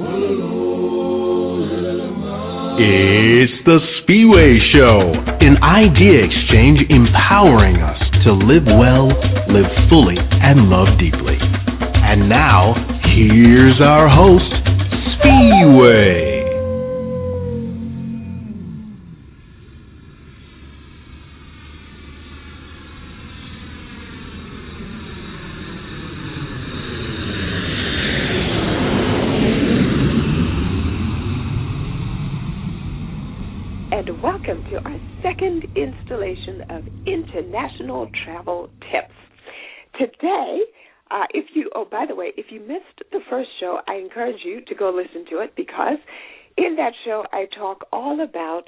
It's the Spiwe Show, an idea exchange empowering us to live well, live fully, and love deeply. And now, here's our host, Spiwe. and welcome to our second installation of International Travel Tips. Today, uh, if you, oh, by the way, if you missed the first show, I encourage you to go listen to it because in that show I talk all about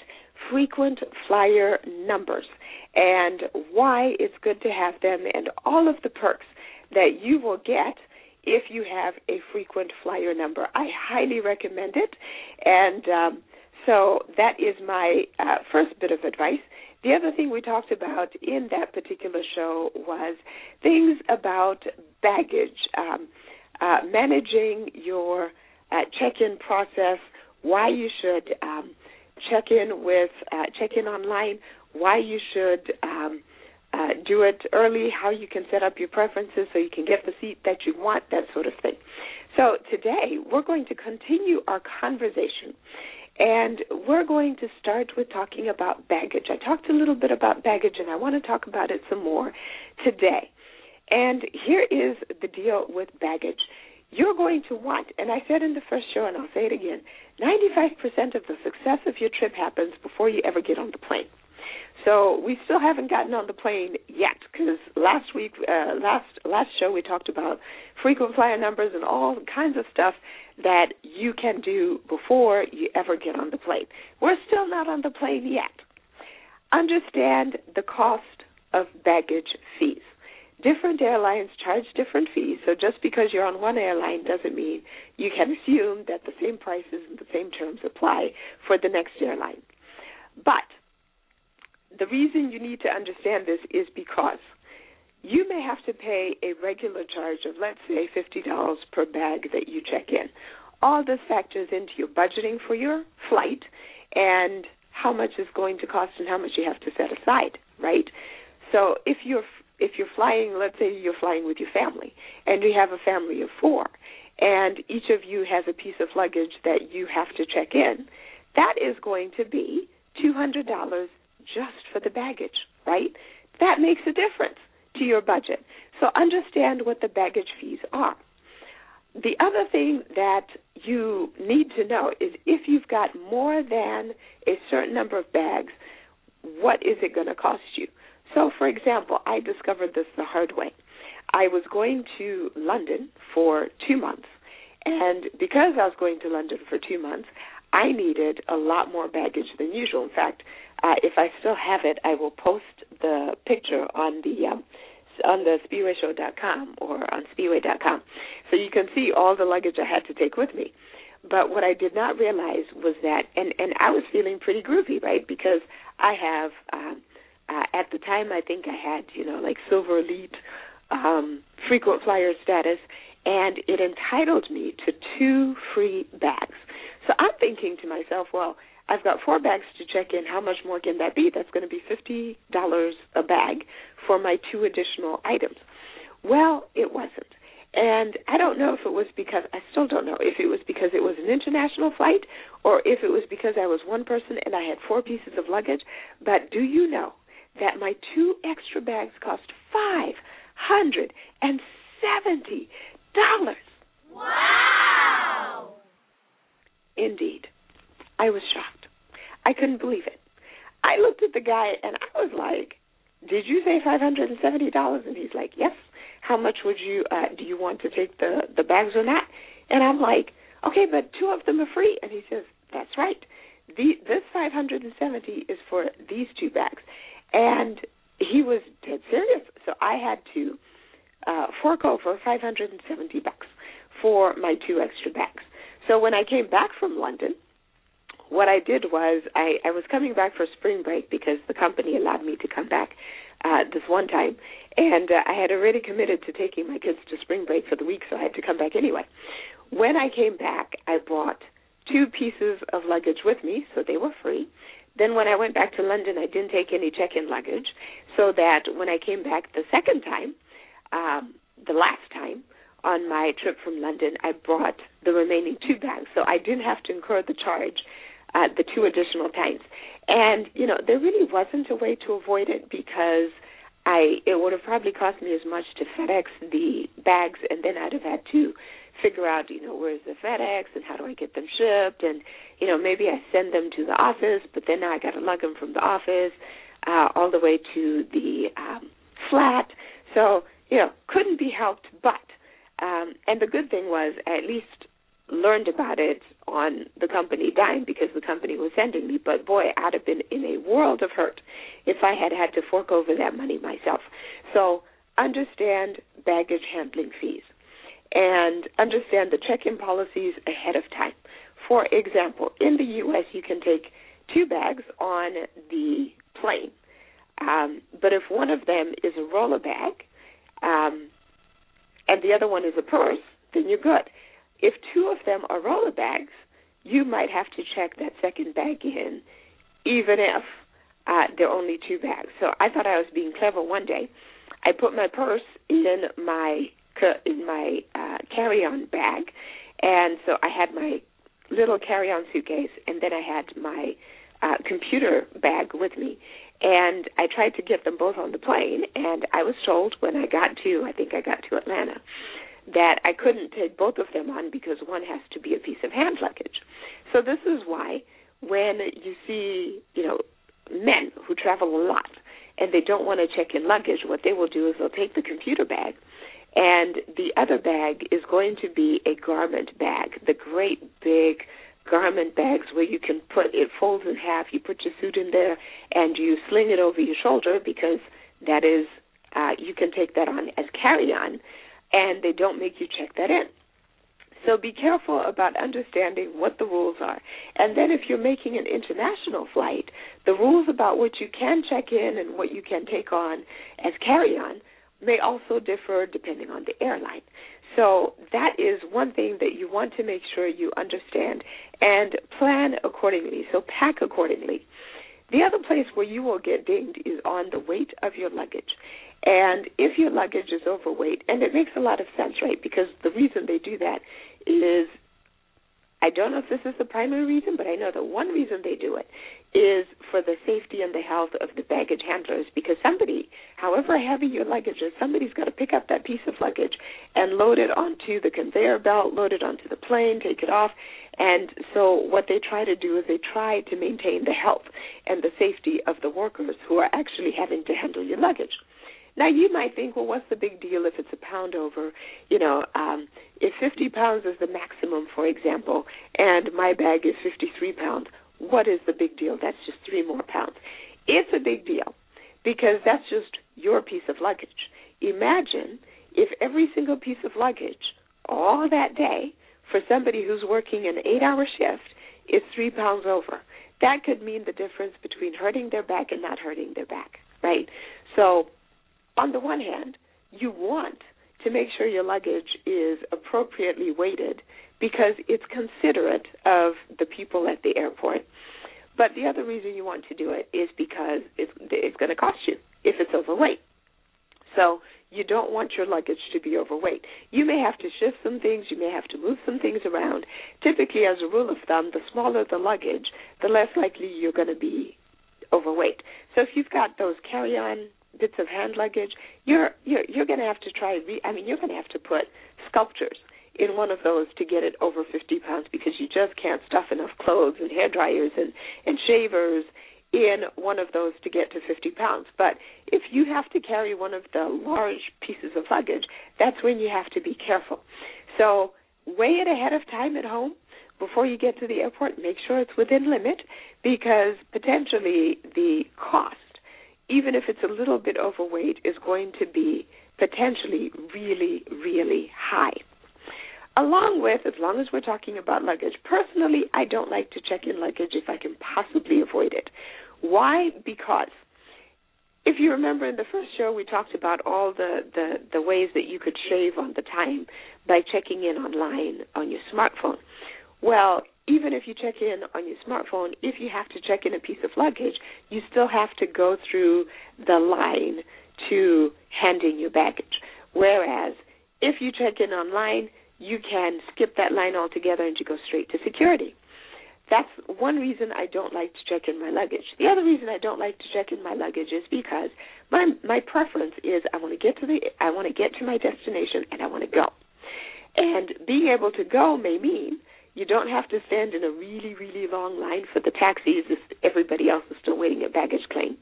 frequent flyer numbers and why it's good to have them and all of the perks that you will get if you have a frequent flyer number. I highly recommend it and um, so that is my uh, first bit of advice. The other thing we talked about in that particular show was things about baggage, um, uh, managing your uh, check-in process, why you should um, check in with uh, check in online, why you should um, uh, do it early, how you can set up your preferences so you can get the seat that you want, that sort of thing. So today we're going to continue our conversation and we're going to start with talking about baggage. I talked a little bit about baggage, and I want to talk about it some more today. And here is the deal with baggage. You're going to want, and I said in the first show, and I'll say it again 95% of the success of your trip happens before you ever get on the plane. So we still haven't gotten on the plane yet because last week, uh, last last show we talked about frequent flyer numbers and all kinds of stuff that you can do before you ever get on the plane. We're still not on the plane yet. Understand the cost of baggage fees. Different airlines charge different fees, so just because you're on one airline doesn't mean you can assume that the same prices and the same terms apply for the next airline. But the reason you need to understand this is because you may have to pay a regular charge of, let's say, $50 per bag that you check in. All this factors into your budgeting for your flight and how much is going to cost and how much you have to set aside, right? So if you're if you're flying, let's say you're flying with your family and you have a family of 4 and each of you has a piece of luggage that you have to check in, that is going to be $200 just for the baggage, right? That makes a difference to your budget. So understand what the baggage fees are. The other thing that you need to know is if you've got more than a certain number of bags, what is it going to cost you? So, for example, I discovered this the hard way. I was going to London for two months, and because I was going to London for two months, I needed a lot more baggage than usual. In fact, uh, if I still have it, I will post the picture on the um, on the spiweshow.com or on spiwe.com, so you can see all the luggage I had to take with me. But what I did not realize was that, and and I was feeling pretty groovy, right? Because I have, um, uh, at the time, I think I had, you know, like silver elite, um, frequent flyer status, and it entitled me to two free bags. So I'm thinking to myself, well, I've got four bags to check in. How much more can that be? That's going to be fifty dollars a bag for my two additional items. Well, it wasn't. And I don't know if it was because I still don't know if it was because it was an international flight or if it was because I was one person and I had four pieces of luggage. But do you know that my two extra bags cost five hundred and seventy dollars? Wow! Indeed. I was shocked. I couldn't believe it. I looked at the guy and I was like, "Did you say five hundred and seventy dollars?" And he's like, "Yes." How much would you uh, do you want to take the the bags or not? And I'm like, "Okay, but two of them are free." And he says, "That's right. The, this five hundred and seventy is for these two bags." And he was dead serious. So I had to uh, fork over five hundred and seventy bucks for my two extra bags. So when I came back from London, what I did was I, I was coming back for spring break because the company allowed me to come back uh, this one time, and uh, I had already committed to taking my kids to spring break for the week, so I had to come back anyway. when I came back, I brought two pieces of luggage with me, so they were free. Then when I went back to London, I didn't take any check-in luggage, so that when I came back the second time, um, the last time on my trip from London, I brought the remaining two bags, so I didn't have to incur the charge uh, the two additional times. And you know, there really wasn't a way to avoid it because I it would have probably cost me as much to FedEx the bags, and then I'd have had to figure out, you know, where's the FedEx and how do I get them shipped, and you know, maybe I send them to the office, but then I got to lug them from the office uh, all the way to the um, flat. So you know, couldn't be helped, but um, and the good thing was I at least learned about it on the company dime because the company was sending me. But boy, I'd have been in a world of hurt if I had had to fork over that money myself. So understand baggage handling fees and understand the check-in policies ahead of time. For example, in the U.S., you can take two bags on the plane, um, but if one of them is a roller bag um, and the other one is a purse, then you're good. If two of them are roller bags, you might have to check that second bag in, even if uh, there are only two bags. So I thought I was being clever one day. I put my purse in my in my uh, carry-on bag, and so I had my little carry-on suitcase, and then I had my uh, computer bag with me. And I tried to get them both on the plane, and I was told when I got to, I think I got to Atlanta, that I couldn't take both of them on because one has to be a piece of hand luggage. So this is why when you see, you know, men who travel a lot and they don't want to check in luggage, what they will do is they'll take the computer bag and the other bag is going to be a garment bag, the great big garment bags where you can put it folds in half, you put your suit in there and you sling it over your shoulder because that is uh, you can take that on as carry on and they don't make you check that in. So be careful about understanding what the rules are. And then if you're making an international flight, the rules about what you can check in and what you can take on as carry on may also differ depending on the airline. So that is one thing that you want to make sure you understand and plan accordingly. So pack accordingly. The other place where you will get dinged is on the weight of your luggage. And if your luggage is overweight, and it makes a lot of sense, right? Because the reason they do that is I don't know if this is the primary reason, but I know that one reason they do it is for the safety and the health of the baggage handlers because somebody, however heavy your luggage is, somebody's got to pick up that piece of luggage and load it onto the conveyor belt, load it onto the plane, take it off. And so what they try to do is they try to maintain the health and the safety of the workers who are actually having to handle your luggage. Now you might think, well, what's the big deal if it's a pound over? You know, um, if 50 pounds is the maximum, for example, and my bag is 53 pounds, what is the big deal? That's just three more pounds. It's a big deal because that's just your piece of luggage. Imagine if every single piece of luggage all that day for somebody who's working an eight-hour shift is three pounds over. That could mean the difference between hurting their back and not hurting their back, right? So on the one hand, you want to make sure your luggage is appropriately weighted because it's considerate of the people at the airport. But the other reason you want to do it is because it's, it's going to cost you if it's overweight. So you don't want your luggage to be overweight. You may have to shift some things, you may have to move some things around. Typically, as a rule of thumb, the smaller the luggage, the less likely you're going to be overweight. So if you've got those carry-on bits of hand luggage, you're you're you're going to have to try. Re- I mean, you're going to have to put sculptures in one of those to get it over 50 pounds because you just can't stuff enough clothes and hair dryers and and shavers in one of those to get to 50 pounds. But if you have to carry one of the large pieces of luggage, that's when you have to be careful. So weigh it ahead of time at home before you get to the airport. Make sure it's within limit because potentially the cost even if it's a little bit overweight, is going to be potentially really, really high. Along with, as long as we're talking about luggage, personally, I don't like to check in luggage if I can possibly avoid it. Why? Because if you remember in the first show, we talked about all the, the, the ways that you could shave on the time by checking in online on your smartphone. Well, even if you check in on your smartphone, if you have to check in a piece of luggage, you still have to go through the line to hand in your baggage. Whereas if you check in online, you can skip that line altogether and you go straight to security. That's one reason I don't like to check in my luggage. The other reason I don't like to check in my luggage is because my my preference is I want to get to the I want to get to my destination and I want to go. And being able to go may mean you don't have to stand in a really really long line for the taxis if everybody else is still waiting at baggage claim.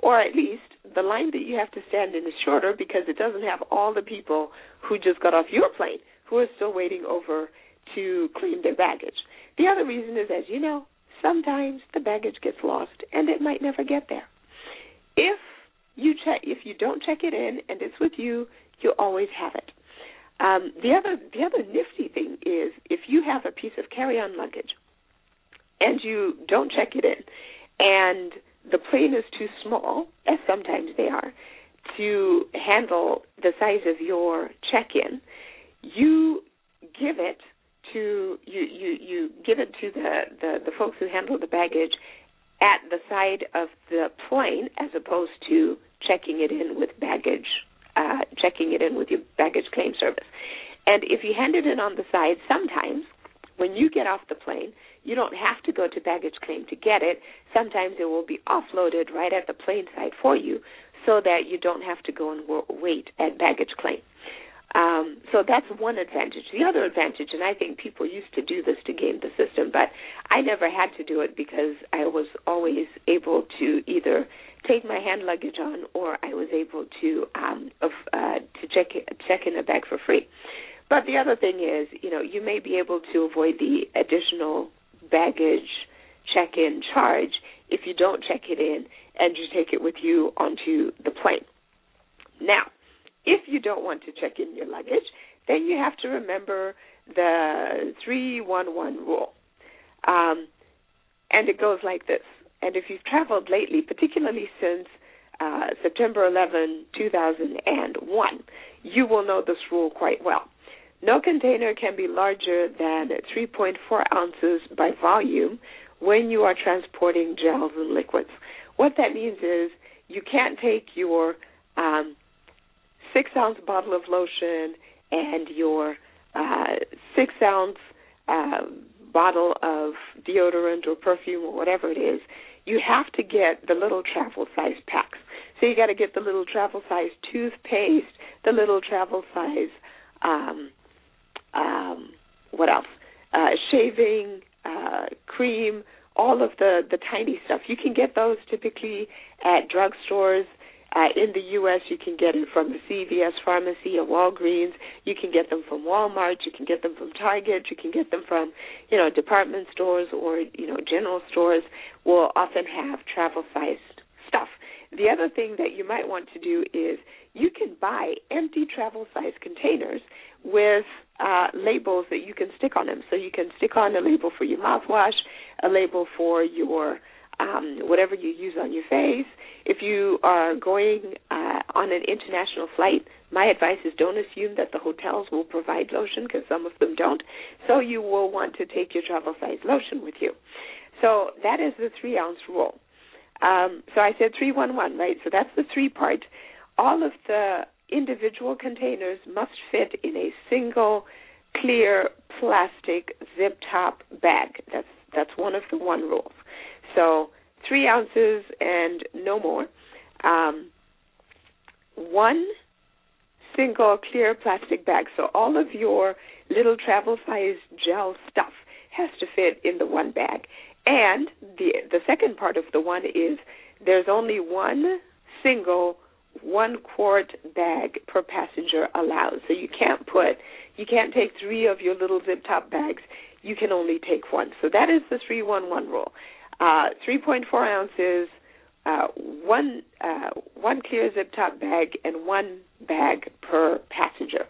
Or at least the line that you have to stand in is shorter because it doesn't have all the people who just got off your plane who are still waiting over to claim their baggage. The other reason is, as you know, sometimes the baggage gets lost and it might never get there. If you check, if you don't check it in and it's with you, you always have it. Um, the other the other nifty thing is if you have a piece of carry-on luggage and you don't check it in, and the plane is too small, as sometimes they are, to handle the size of your check-in, you give it to you you you give it to the the, the folks who handle the baggage at the side of the plane as opposed to checking it in with baggage uh, checking it in with your baggage claim service. And if you hand it in on the side, sometimes when you get off the plane, you don't have to go to baggage claim to get it. Sometimes it will be offloaded right at the plane side for you so that you don't have to go and wait at baggage claim. Um, so that's one advantage. The other advantage, and I think people used to do this to game the system, but I never had to do it because I was always able to either take my hand luggage on or I was able to um, uh, to check check in a bag for free. But the other thing is, you know, you may be able to avoid the additional baggage check-in charge if you don't check it in and you take it with you onto the plane. Now, if you don't want to check in your luggage, then you have to remember the 311 rule. Um, and it goes like this. And if you've traveled lately, particularly since uh, September 11, 2001, you will know this rule quite well. No container can be larger than 3.4 ounces by volume when you are transporting gels and liquids. What that means is you can't take your um, six ounce bottle of lotion and your uh, six ounce uh, bottle of deodorant or perfume or whatever it is, you have to get the little travel size packs. So you got to get the little travel size toothpaste, the little travel size, um, um, what else? Uh, shaving uh, cream, all of the the tiny stuff. You can get those typically at drugstores uh, in the U.S., you can get it from a CVS pharmacy, a Walgreens. You can get them from Walmart. You can get them from Target. You can get them from, you know, department stores or you know general stores. Will often have travel-sized stuff. The other thing that you might want to do is you can buy empty travel-sized containers with uh, labels that you can stick on them. So you can stick on a label for your mouthwash, a label for your um, whatever you use on your face. If you are going uh, on an international flight, my advice is don't assume that the hotels will provide lotion because some of them don't. So you will want to take your travel size lotion with you. So that is the three ounce rule. Um, so I said 311, right? So that's the three part. All of the individual containers must fit in a single clear plastic zip top bag. That's that's one of the one rules. So three ounces and no more. Um, one single clear plastic bag. So all of your little travel size gel stuff has to fit in the one bag. And the the second part of the one is there's only one single one quart bag per passenger allowed. So you can't put you can't take three of your little zip top bags. You can only take one. So that is the 311 rule uh, 3.4 ounces, uh, one uh, one clear zip top bag, and one bag per passenger.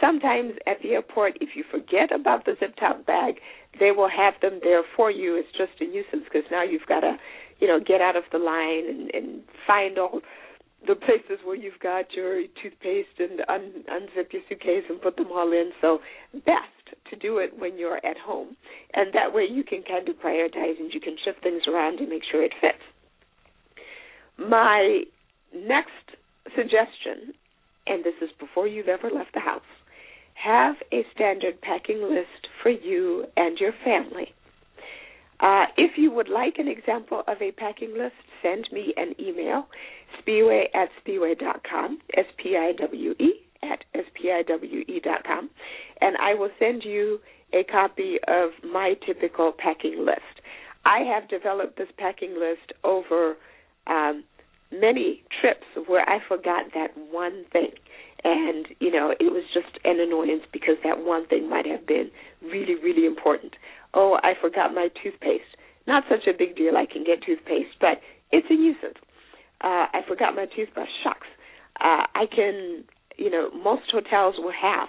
Sometimes at the airport, if you forget about the zip top bag, they will have them there for you. It's just a nuisance because now you've got to, you know, get out of the line and, and find all the places where you've got your toothpaste and un- unzip your suitcase and put them all in. So best to do it when you're at home, and that way you can kind of prioritize and you can shift things around to make sure it fits. My next suggestion, and this is before you've ever left the house, have a standard packing list for you and your family. Uh, if you would like an example of a packing list, send me an email, spiwe at spiwe.com, S-P-I-W-E at S-P-I-W-E dot com, and I will send you a copy of my typical packing list. I have developed this packing list over um, many trips where I forgot that one thing. And, you know, it was just an annoyance because that one thing might have been really, really important. Oh, I forgot my toothpaste. Not such a big deal. I can get toothpaste, but it's a nuisance. Uh, I forgot my toothbrush. Shucks. Uh, I can, you know, most hotels will have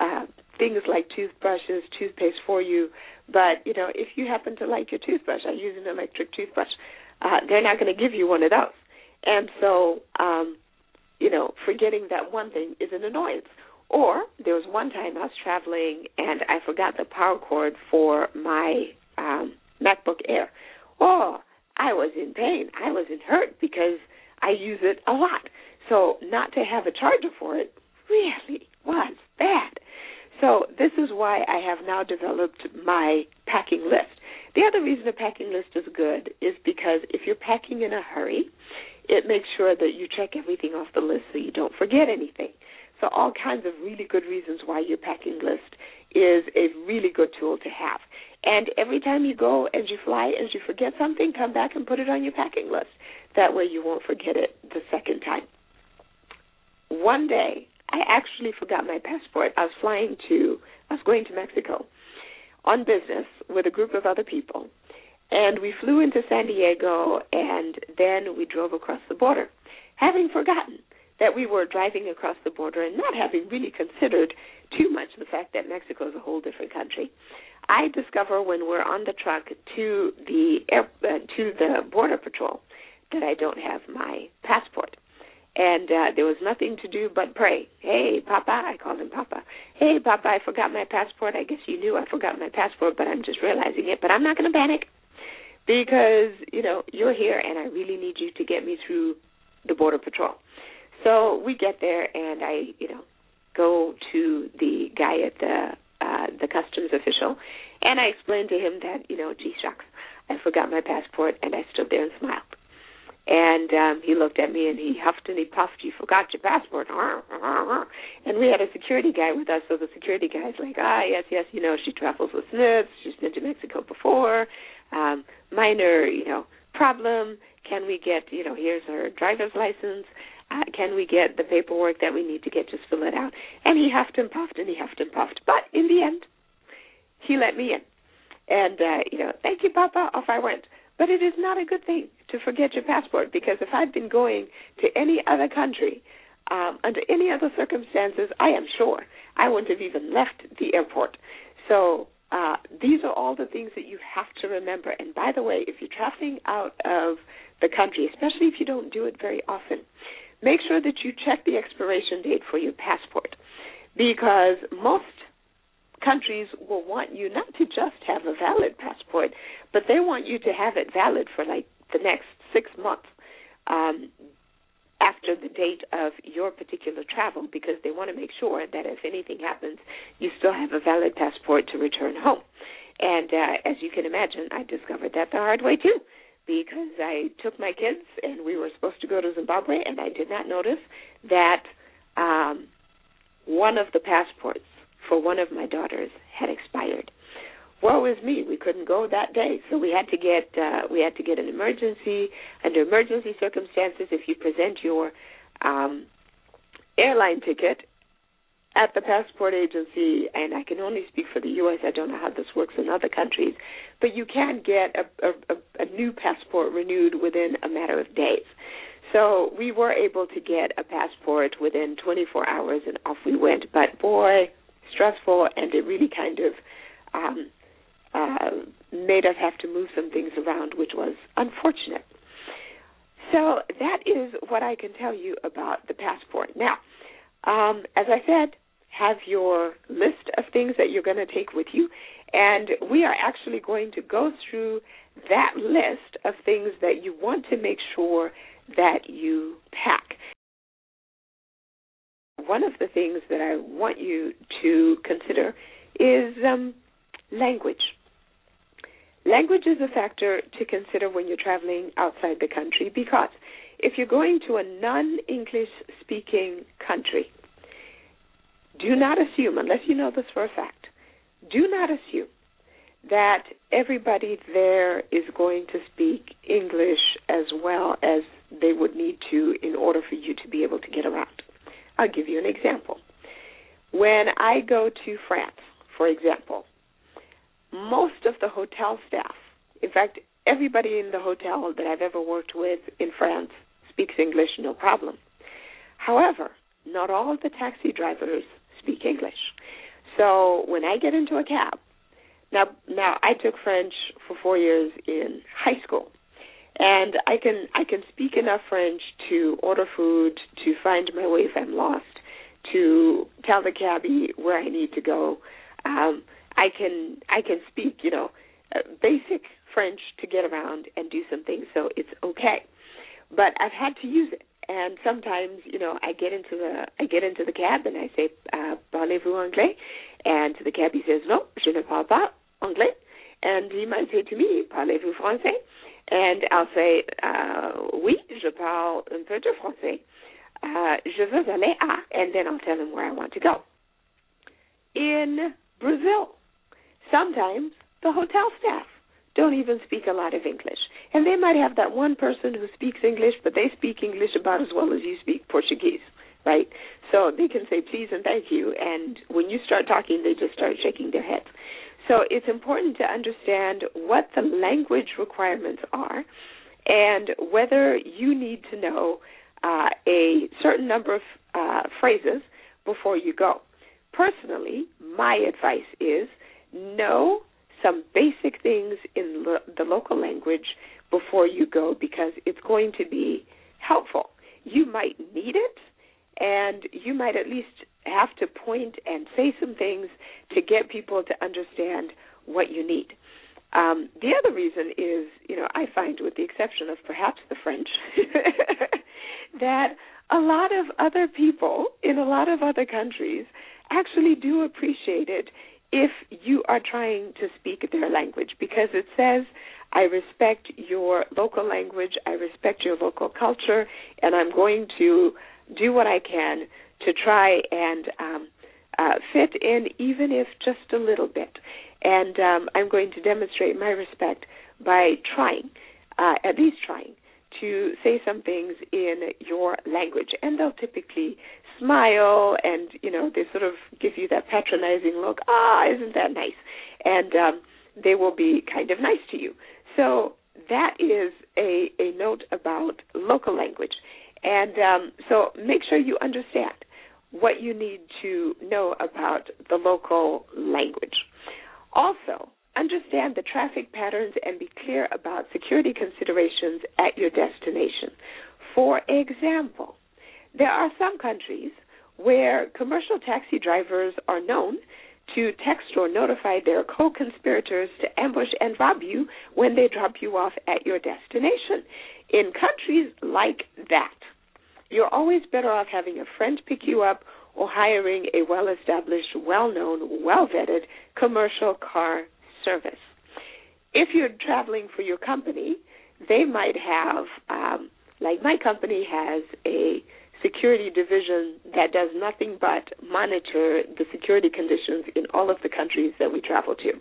uh, things like toothbrushes, toothpaste for you. But, you know, if you happen to like your toothbrush, I use an electric toothbrush, uh, they're not going to give you one of those. And so, um, you know, forgetting that one thing is an annoyance. Or there was one time I was traveling and I forgot the power cord for my um, MacBook Air. Oh, I was in pain. I was in hurt because I use it a lot. So not to have a charger for it really was bad. So this is why I have now developed my packing list. The other reason a packing list is good is because if you're packing in a hurry, it makes sure that you check everything off the list so you don't forget anything. So all kinds of really good reasons why your packing list is a really good tool to have. And every time you go and you fly and you forget something, come back and put it on your packing list. That way you won't forget it the second time. One day, I actually forgot my passport. I was flying to, I was going to Mexico on business with a group of other people. And we flew into San Diego and then we drove across the border, having forgotten that we were driving across the border and not having really considered too much the fact that Mexico is a whole different country. I discover when we're on the truck to the air, uh, to the border patrol that I don't have my passport. And uh, there was nothing to do but pray. Hey, Papa, I called him Papa. Hey, Papa, I forgot my passport. I guess you knew I forgot my passport, but I'm just realizing it. But I'm not going to panic because you know you're here, and I really need you to get me through the border patrol. So we get there, and I, you know, go to the guy at the the customs official, and I explained to him that you know, gee shucks, I forgot my passport, and I stood there and smiled. And um, he looked at me and he huffed and he puffed. You forgot your passport. And we had a security guy with us, so the security guy's like, ah, yes, yes, you know, she travels with Smiths. She's been to Mexico before. Um, minor, you know, problem. Can we get, you know, here's her driver's license. Uh, can we get the paperwork that we need to get? Just fill it out. And he huffed and puffed and he huffed and puffed. But in the end, he let me in. And, uh, you know, thank you, Papa. Off I went. But it is not a good thing to forget your passport because if I'd been going to any other country um, under any other circumstances, I am sure I wouldn't have even left the airport. So uh, these are all the things that you have to remember. And by the way, if you're traveling out of the country, especially if you don't do it very often, make sure that you check the expiration date for your passport because most countries will want you not to just have a valid passport, but they want you to have it valid for like the next six months um, after the date of your particular travel because they want to make sure that if anything happens, you still have a valid passport to return home. And uh, as you can imagine, I discovered that the hard way too because I took my kids and we were supposed to go to Zimbabwe, and I did not notice that um, one of the passports for one of my daughters had expired. Woe is me, we couldn't go that day, so we had to get uh, we had to get an emergency. Under emergency circumstances, if you present your um, airline ticket at the passport agency, and I can only speak for the U.S. I don't know how this works in other countries, but you can get a, a, a new passport renewed within a matter of days. So we were able to get a passport within 24 hours, and off we went. But boy, stressful, and it really kind of um, uh, made us have to move some things around, which was unfortunate. So that is what I can tell you about the passport. Now, um, as I said, have your list of things that you're going to take with you, and we are actually going to go through that list of things that you want to make sure that you pack. One of the things that I want you to consider is um, language. Language is a factor to consider when you're traveling outside the country because if you're going to a non English speaking country, do not assume, unless you know this for a fact, do not assume that everybody there is going to speak English as well as they would need to in order for you to be able to get around. I'll give you an example. When I go to France, for example, most of the hotel staff, in fact, everybody in the hotel that I've ever worked with in France speaks English no problem. However, not all the taxi drivers speak English. So when I get into a cab, now now I took French for 4 years in high school. And I can I can speak enough French to order food, to find my way if I'm lost, to tell the cabbie where I need to go. Um I can I can speak, you know, uh, basic French to get around and do some things, so it's okay. But I've had to use it, and sometimes, you know, I get into the I get into the cab and I say, uh, "Parlez-vous anglais?" And the cabbie says, "No, je ne parle pas anglais." And he might say to me, "Parlez-vous français?" And I'll say, uh, "Oui, je parle un peu de français." Uh, je veux aller à, and then I'll tell him where I want to go. In Brazil, sometimes the hotel staff don't even speak a lot of English. And they might have that one person who speaks English, but they speak English about as well as you speak Portuguese, right? So they can say please and thank you, and when you start talking, they just start shaking their heads. So it's important to understand what the language requirements are and whether you need to know uh, a certain number of uh, phrases before you go. Personally, my advice is know some basic things in lo- the local language before you go because it's going to be helpful. You might need it, and you might at least have to point and say some things to get people to understand what you need. Um, the other reason is, you know, I find, with the exception of perhaps the French, that a lot of other people in a lot of other countries actually do appreciate it if you are trying to speak their language because it says, I respect your local language, I respect your local culture, and I'm going to do what I can to try and um, uh, fit in, even if just a little bit. And um, I'm going to demonstrate my respect by trying, uh, at least trying, to say some things in your language. And they'll typically smile and you know they sort of give you that patronizing look ah isn't that nice and um they will be kind of nice to you so that is a a note about local language and um so make sure you understand what you need to know about the local language also understand the traffic patterns and be clear about security considerations at your destination for example there are some countries where commercial taxi drivers are known to text or notify their co conspirators to ambush and rob you when they drop you off at your destination. In countries like that, you're always better off having a friend pick you up or hiring a well established, well known, well vetted commercial car service. If you're traveling for your company, they might have um, like my company has a security division that does nothing but monitor the security conditions in all of the countries that we travel to.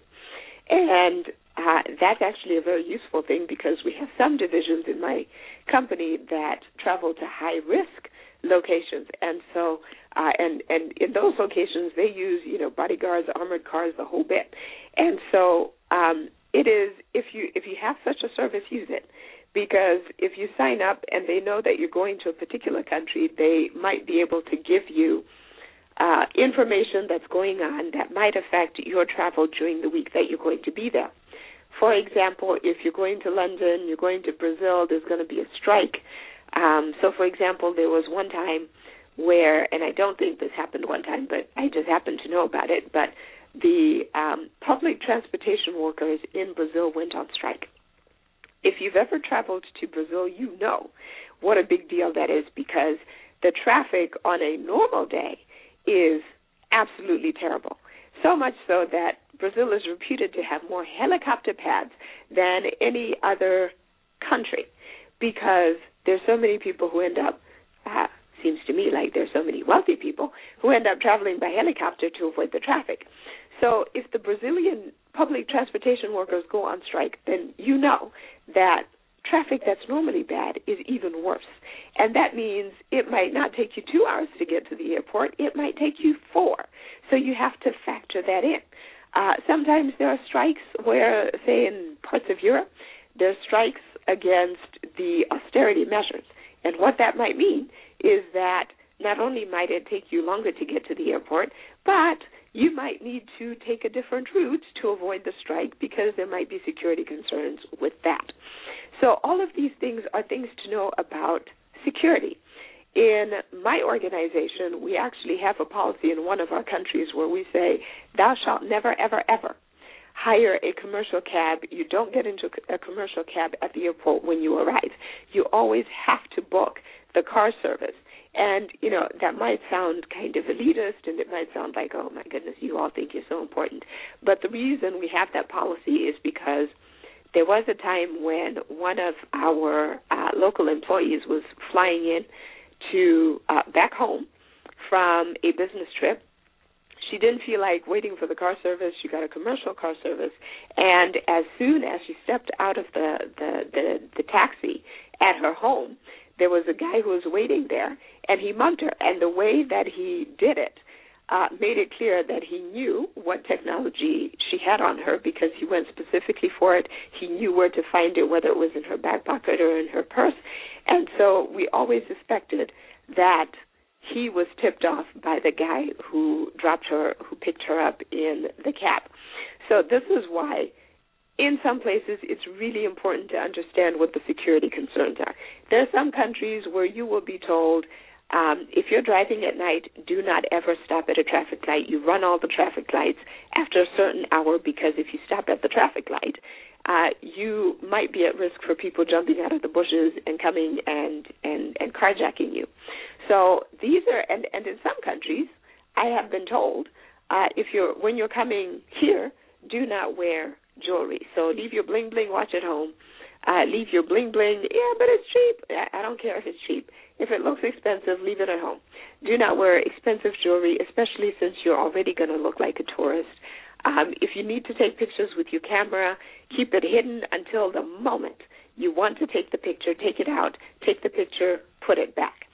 And uh, that's actually a very useful thing because we have some divisions in my company that travel to high risk locations, and so uh, and and in those locations they use you know bodyguards, armored cars, the whole bit. And so um, it is if you if you have such a service, use it because if you sign up and they know that you're going to a particular country, they might be able to give you uh, information that's going on that might affect your travel during the week that you're going to be there. For example, if you're going to London, you're going to Brazil, there's going to be a strike. Um, so, for example, there was one time where, and I don't think this happened one time, but I just happened to know about it, but the um, public transportation workers in Brazil went on strike. If you've ever traveled to Brazil, you know what a big deal that is because the traffic on a normal day is absolutely terrible. So much so that Brazil is reputed to have more helicopter pads than any other country because there's so many people who end up uh, seems to me like there's so many wealthy people who end up traveling by helicopter to avoid the traffic. So if the Brazilian public transportation workers go on strike, then you know that traffic that's normally bad is even worse. And that means it might not take you two hours to get to the airport, it might take you four. So you have to factor that in. Uh, sometimes there are strikes where, say, in parts of Europe, there are strikes against the austerity measures. And what that might mean is that not only might it take you longer to get to the airport, but you might need to take a different route to avoid the strike because there might be security concerns with that. So, all of these things are things to know about security. In my organization, we actually have a policy in one of our countries where we say, Thou shalt never, ever, ever hire a commercial cab. You don't get into a commercial cab at the airport when you arrive. You always have to book the car service. And, you know, that might sound kind of elitist and it might sound like, oh my goodness, you all think you're so important. But the reason we have that policy is because there was a time when one of our uh, local employees was flying in to uh, back home from a business trip. She didn't feel like waiting for the car service. She got a commercial car service, and as soon as she stepped out of the the the, the taxi at her home, there was a guy who was waiting there, and he mugged her. And the way that he did it uh, made it clear that he knew what technology she had on her because he went specifically for it. He knew where to find it, whether it was in her back pocket or in her purse. And so we always suspected that he was tipped off by the guy who dropped her, who picked her up in the cab. So this is why in some places it's really important to understand what the security concerns are. There are some countries where you will be told um, if you're driving at night, do not ever stop at a traffic light. You run all the traffic lights after a certain hour because if you stop at the traffic light, uh, you might be at risk for people jumping out of the bushes and coming and and and carjacking you. So these are and and in some countries, I have been told uh, if you're when you're coming here, do not wear jewelry. So leave your bling bling watch at home. Uh, leave your bling bling. Yeah, but it's cheap. I don't care if it's cheap. If it looks expensive, leave it at home. Do not wear expensive jewelry, especially since you're already going to look like a tourist. Um, if you need to take pictures with your camera, keep it hidden until the moment you want to take the picture. Take it out, take the picture, put it back.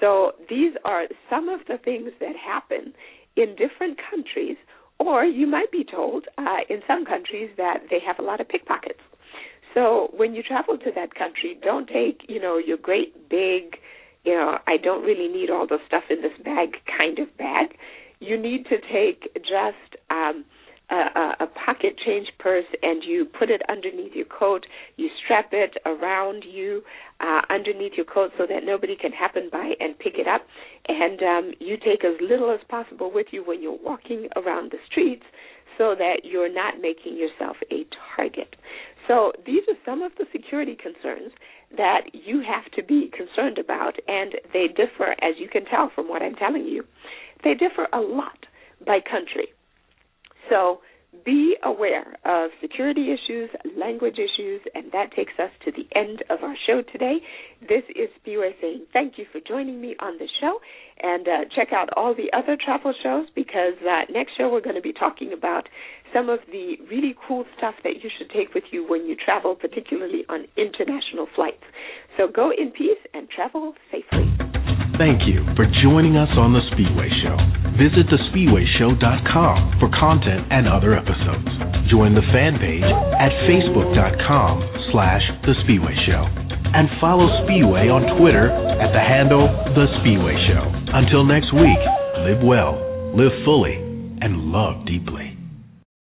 So these are some of the things that happen in different countries or you might be told uh, in some countries that they have a lot of pickpockets. So when you travel to that country, don't take, you know, your great big, you know, I don't really need all the stuff in this bag kind of bag. You need to take just um, a, a pocket change purse and you put it underneath your coat. You strap it around you uh, underneath your coat so that nobody can happen by and pick it up. And um, you take as little as possible with you when you're walking around the streets so that you're not making yourself a target. So these are some of the security concerns that you have to be concerned about, and they differ, as you can tell from what I'm telling you, they differ a lot by country. So be aware of security issues, language issues, and that takes us to the end of our show today. This is Spiwe saying thank you for joining me on the show, and uh, check out all the other travel shows because uh, next show we're going to be talking about some of the really cool stuff that you should take with you when you travel, particularly on international flights. So go in peace and travel safely. Thank you for joining us on The Spiwe Show. Visit thespiweshow.com for content and other episodes. Join the fan page at facebook.com slash The Spiwe Show. And follow Spiwe on Twitter at the handle The Spiwe Show. Until next week, live well, live fully, and love deeply.